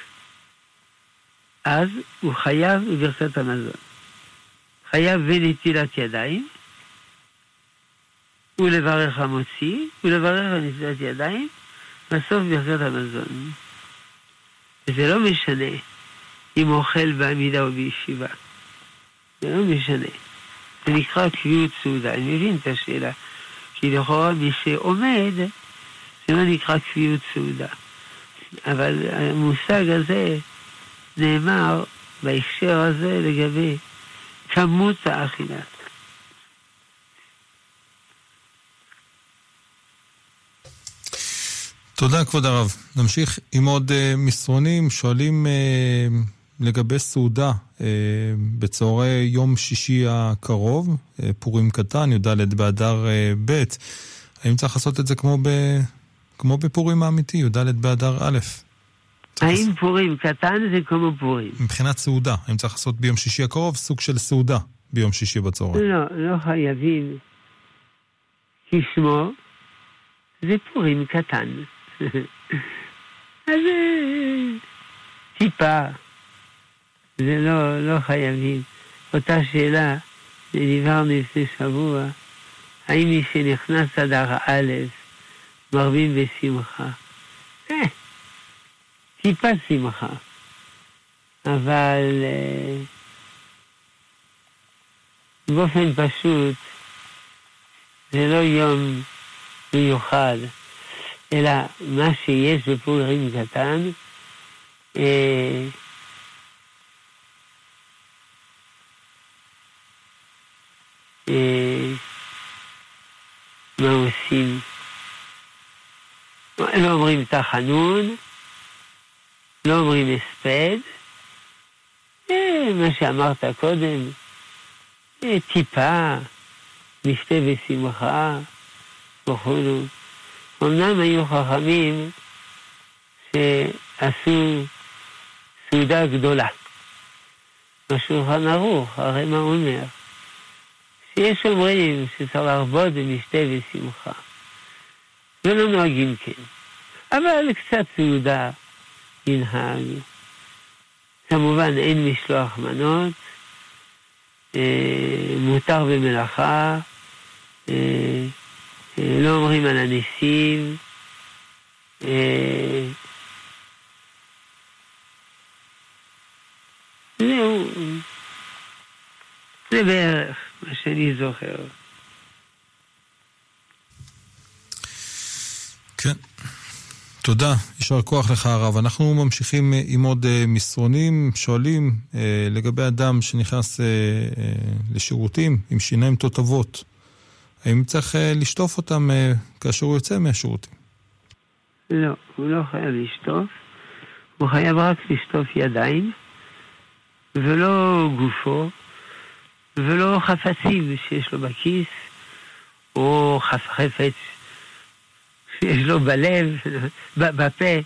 אז הוא חייב בברכת המזון. חייב בנטילת ידיים, ולברך המוציא, ולברך על נטילת ידיים, בסוף ברכת המזון. וזה לא משנה אם הוא אוכל בעמידה או בישיבה. זה לא משנה. זה נקרא קביעות סעודה. אני מבין את השאלה. כי לכאורה מי שעומד, זה לא נקרא קביעות סעודה. אבל המושג הזה נאמר בהקשר הזה לגבי כמות האכילה. תודה, כבוד הרב. נמשיך עם עוד uh, מסרונים. שואלים uh, לגבי סעודה uh, בצהרי יום שישי הקרוב, uh, פורים קטן, י"ד באדר uh, ב', האם צריך לעשות את זה כמו, ב, כמו בפורים האמיתי, י"ד באדר א'? האם. פורים קטן זה כמו פורים? מבחינת סעודה, האם צריך לעשות ביום שישי הקרוב סוג של סעודה ביום שישי בצהריים? לא, לא חייבים. כשמו, זה פורים קטן. אז אה, טיפה. זה לא, לא חייבים. אותה שאלה שדיברנו לפני שבוע, האם מי שנכנס אדר א', מרבים בשמחה? אה, טיפה שמחה. אבל אה, באופן פשוט, זה לא יום מיוחד, אלא מה שיש בפורים קטן, אה, אה, מה עושים? לא אומרים תחנון, לא אומרים הספד, אה, מה שאמרת קודם, טיפה, משתה ושמחה וכו'. אמנם היו חכמים שעשו סעודה גדולה. בשולחן ערוך, הרי מה הוא אומר? שיש אומרים שצריך להרבות במשתה ושמחה. ולא נוהגים כן. אבל קצת סעודה ינהג. כמובן אין משלוח מנות, אה, מותר במלאכה, אה, לא אומרים על הניסים, אה, זהו, זה בערך מה שאני זוכר. כן. תודה, יישר כוח לך הרב. אנחנו ממשיכים אה, עם עוד אה, מסרונים, שואלים לגבי אדם שנכנס לשירותים עם שיניים תותבות, האם צריך לשטוף אותם כאשר הוא יוצא מהשירותים? לא, הוא לא חייב לשטוף, הוא חייב רק לשטוף ידיים, ולא גופו, ולא חפצים שיש לו בכיס, או חפץ שיש לו בלב, בפה,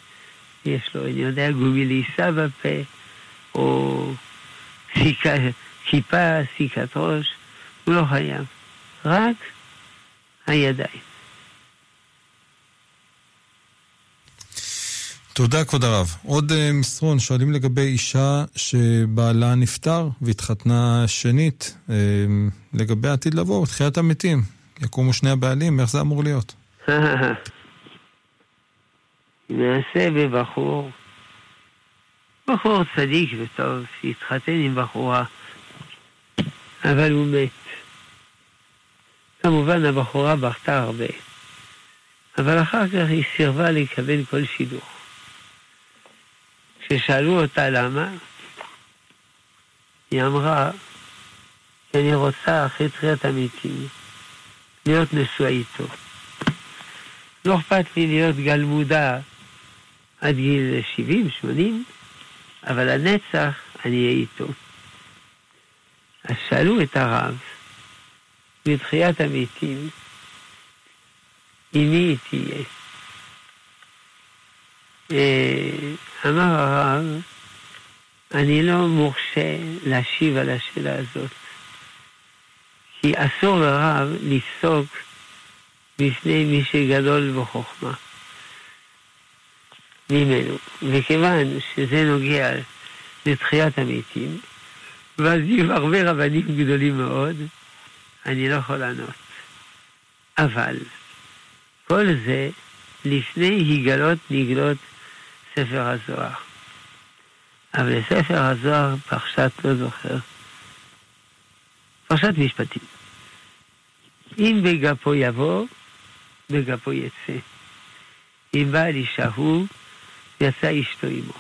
יש לו, אני יודע, גומי לעיסה בפה, או סיכה, כיפה, סיכת ראש, הוא לא חייב. רק הידיים. תודה, כבוד הרב. עוד uh, מסרון, שואלים לגבי אישה שבעלה נפטר והתחתנה שנית, uh, לגבי העתיד לבוא, תחיית המתים. יקומו שני הבעלים, איך זה אמור להיות? נעשה בבחור, בחור צדיק וטוב, שהתחתן עם בחורה, אבל הוא מת. כמובן הבחורה בכתה הרבה, אבל אחר כך היא סירבה לקבל כל שידוך. כששאלו אותה למה, היא אמרה, כי אני רוצה אחרי תחיית המתים להיות נשואה איתו. לא אכפת לי להיות גלמודה עד גיל 70, 80, אבל הנצח אני אהיה איתו. אז שאלו את הרב, בתחיית המתים, עם מי היא תהיה? אה, אמר הרב, אני לא מורשה להשיב על השאלה הזאת, כי אסור לרב לפסוק בפני מי שגדול בחוכמה. ממנו. וכיוון שזה נוגע לתחיית המתים, ואז יהיו הרבה רבנים גדולים מאוד, אני לא יכול לענות. אבל כל זה לפני היגלות נגלות ספר הזוהר. אבל לספר הזוהר פרשת לא זוכר. פרשת משפטים. אם בגפו יבוא, בגפו יצא. אם בעל אישה הוא, יצא אשתו עמו.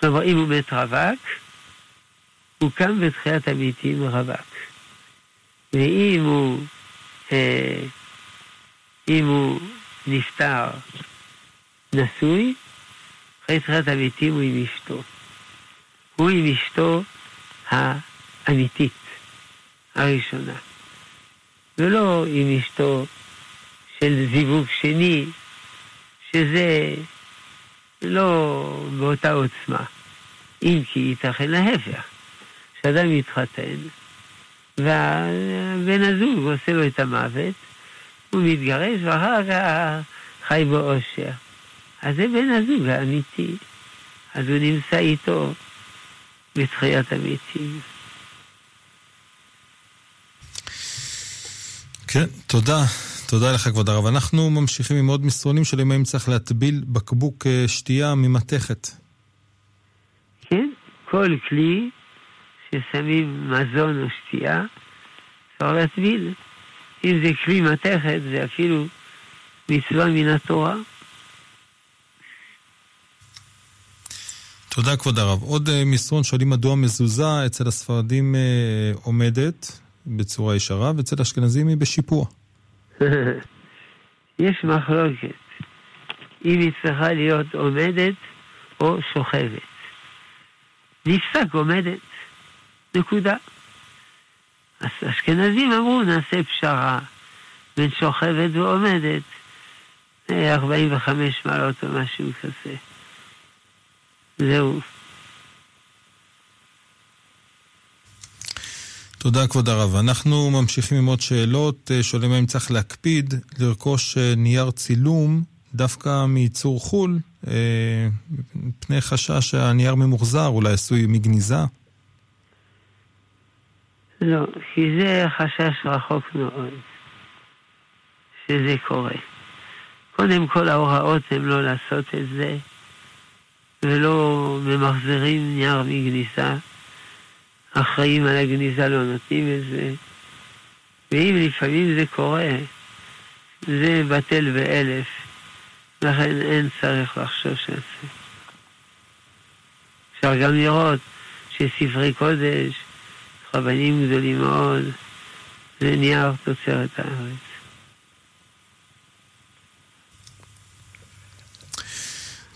כלומר, אם הוא מת רווק, הוא קם בתחיית המתים רווק. ואם הוא, אה, אם הוא נפטר נשוי, אחרי תחיית המתים הוא עם אשתו. הוא עם אשתו האמיתית, הראשונה. ולא עם אשתו של זיווג שני, שזה לא באותה עוצמה. אם כי ייתכן להפך, שאדם מתחתן, והבן הזוג עושה לו את המוות, הוא מתגרש ואחר כך חי באושר. אז זה בן הזוג האמיתי, אז הוא נמצא איתו בתחיית המתים. כן, תודה. תודה לך, כבוד הרב. אנחנו ממשיכים עם עוד מסרונים של אם צריך להטביל בקבוק אה, שתייה ממתכת. כן, כל כלי ששמים מזון או שתייה, אפשר להטביל. אם זה כלי מתכת, זה אפילו מצווה מן התורה. תודה, כבוד הרב. עוד אה, מסרון שואלים מדוע מזוזה אצל הספרדים אה, עומדת בצורה ישרה, ואצל האשכנזים היא בשיפוע. יש מחלוקת אם היא צריכה להיות עומדת או שוכבת. נפסק עומדת, נקודה. אז אשכנזים אמרו נעשה פשרה בין שוכבת ועומדת, 45 אה, מעלות או משהו כזה. זהו. תודה, כבוד הרב. אנחנו ממשיכים עם עוד שאלות. אה, שואלים האם צריך להקפיד לרכוש אה, נייר צילום דווקא מייצור חו"ל, מפני חשש שהנייר ממוחזר, אולי עשוי מגניזה? לא, כי זה חשש רחוק מאוד שזה קורה. קודם כל ההוראות הן לא לעשות את זה, ולא ממחזרים נייר מגניזה. אחראים על הגניזה לא נותנים את זה. ואם לפעמים זה קורה, זה בטל באלף, לכן אין צריך לחשוש על זה. אפשר גם לראות שספרי קודש, רבנים גדולים מאוד, זה נייר תוצרת הארץ.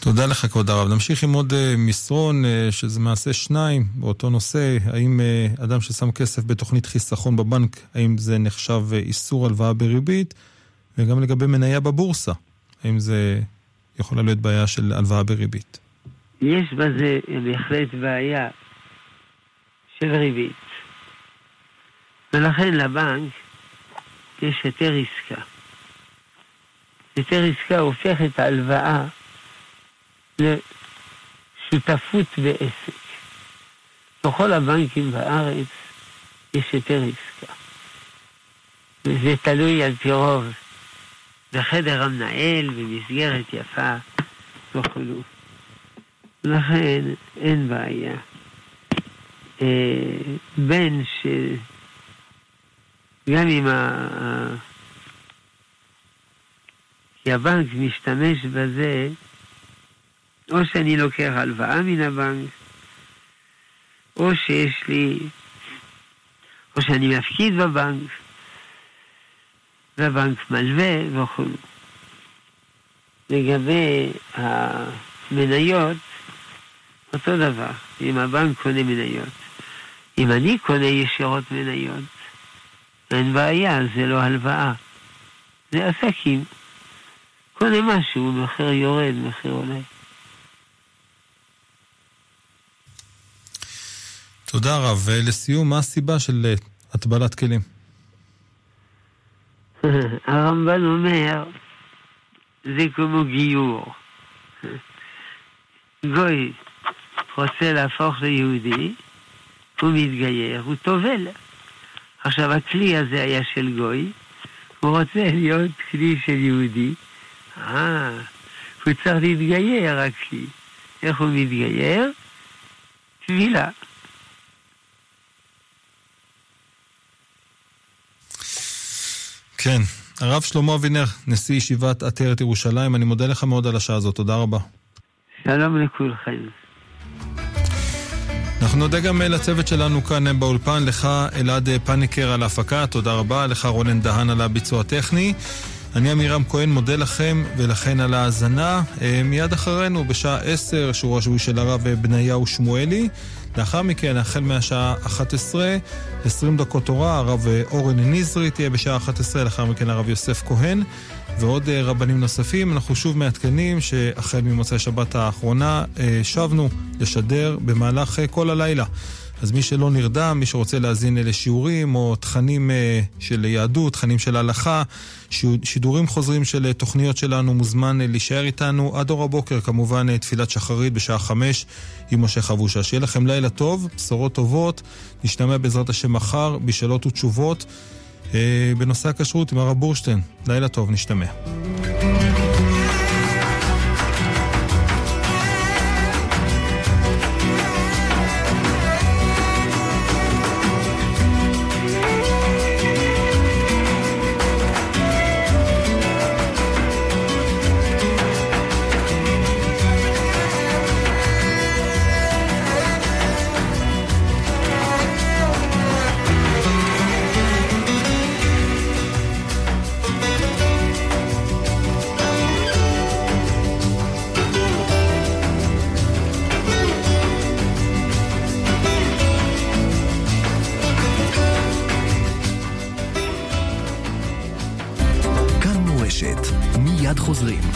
תודה לך, כבוד הרב. נמשיך עם עוד uh, מסרון, uh, שזה מעשה שניים באותו נושא. האם uh, אדם ששם כסף בתוכנית חיסכון בבנק, האם זה נחשב איסור הלוואה בריבית? וגם לגבי מניה בבורסה, האם זה יכולה להיות בעיה של הלוואה בריבית? יש בזה בהחלט בעיה של ריבית. ולכן לבנק יש היתר עסקה. היתר עסקה הופך את ההלוואה לשותפות בעסק. בכל הבנקים בארץ יש היתר עסקה. וזה תלוי על פי רוב בחדר המנהל, במסגרת יפה וכו'. לכן אין בעיה. אה, בין ש... גם אם הבנק משתמש בזה או שאני לוקח הלוואה מן הבנק, או שיש לי, או שאני מפקיד בבנק, והבנק מלווה וכו'. לגבי המניות, אותו דבר, אם הבנק קונה מניות. אם אני קונה ישירות מניות, אין בעיה, זה לא הלוואה. זה עסקים. קונה משהו, מחיר יורד, מחיר עולה. תודה רב. ולסיום, מה הסיבה של אה, הטבלת כלים? הרמב"ן אומר, זה כמו גיור. גוי רוצה להפוך ליהודי, הוא מתגייר, הוא טובל. עכשיו, הכלי הזה היה של גוי, הוא רוצה להיות כלי של יהודי. אה, הוא צריך להתגייר, הכלי. איך הוא מתגייר? טבילה. כן. הרב שלמה אבינר, נשיא ישיבת עטרת ירושלים, אני מודה לך מאוד על השעה הזאת, תודה רבה. שלום לכולכם. אנחנו נודה גם לצוות שלנו כאן באולפן, לך אלעד פניקר על ההפקה, תודה רבה, לך רונן דהן על הביצוע הטכני. אני עמירם כהן מודה לכם ולכן על ההאזנה. אה, מיד אחרינו, בשעה 10, שיעור השבועי של הרב בניהו שמואלי. לאחר מכן, החל מהשעה 11, 20 דקות תורה, הרב אורן נזרי תהיה בשעה 11, לאחר מכן הרב יוסף כהן ועוד אה, רבנים נוספים. אנחנו שוב מעדכנים שהחל ממוצאי שבת האחרונה אה, שבנו לשדר במהלך אה, כל הלילה. אז מי שלא נרדם, מי שרוצה להאזין לשיעורים או תכנים של יהדות, תכנים של הלכה, שידורים חוזרים של תוכניות שלנו, מוזמן להישאר איתנו עד אור הבוקר, כמובן תפילת שחרית בשעה חמש עם משה חבושה. שיהיה לכם לילה טוב, בשורות טובות, נשתמע בעזרת השם מחר בשאלות ותשובות בנושא הכשרות עם הרב בורשטיין. לילה טוב, נשתמע. חוזרים.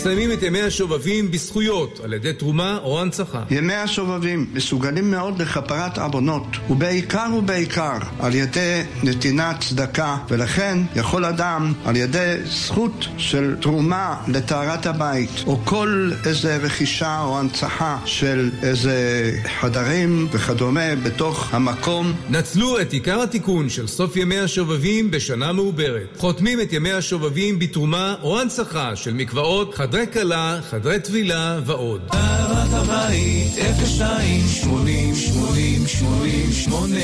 מסיימים את ימי השובבים בזכויות על ידי תרומה או הנצחה. ימי השובבים מסוגלים מאוד לכפרת עוונות, ובעיקר ובעיקר על ידי נתינת צדקה, ולכן יכול אדם על ידי זכות של תרומה לטהרת הבית, או כל איזה רכישה או הנצחה של איזה חדרים וכדומה בתוך המקום. נצלו את עיקר התיקון של סוף ימי השובבים בשנה מעוברת. חותמים את ימי השובבים בתרומה או הנצחה של מקוואות חדרי כלה, חדרי טבילה ועוד. אהבת הבית, 02 80 80 80 8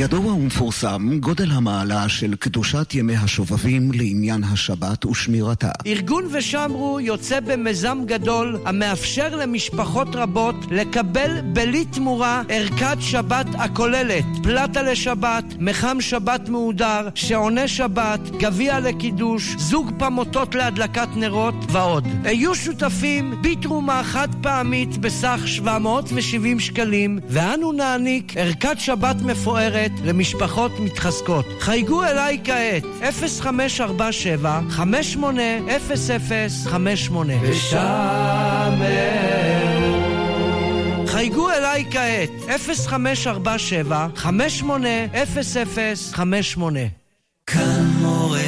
ידוע ומפורסם גודל המעלה של קדושת ימי השובבים לעניין השבת ושמירתה. ארגון ושמרו יוצא במיזם גדול המאפשר למשפחות רבות לקבל בלי תמורה ערכת שבת הכוללת פלטה לשבת, מחם שבת מהודר, שעוני שבת, גביע לקידוש, זוג פמוטות להדלקת נרות ועוד. היו שותפים בתרומה חד פעמית בסך 770 שקלים ואנו נעניק ערכת שבת מפוארת למשפחות מתחזקות. חייגו אליי כעת, 0547 580058 ושמרו חייגו אליי כעת, 0547 580058 כאן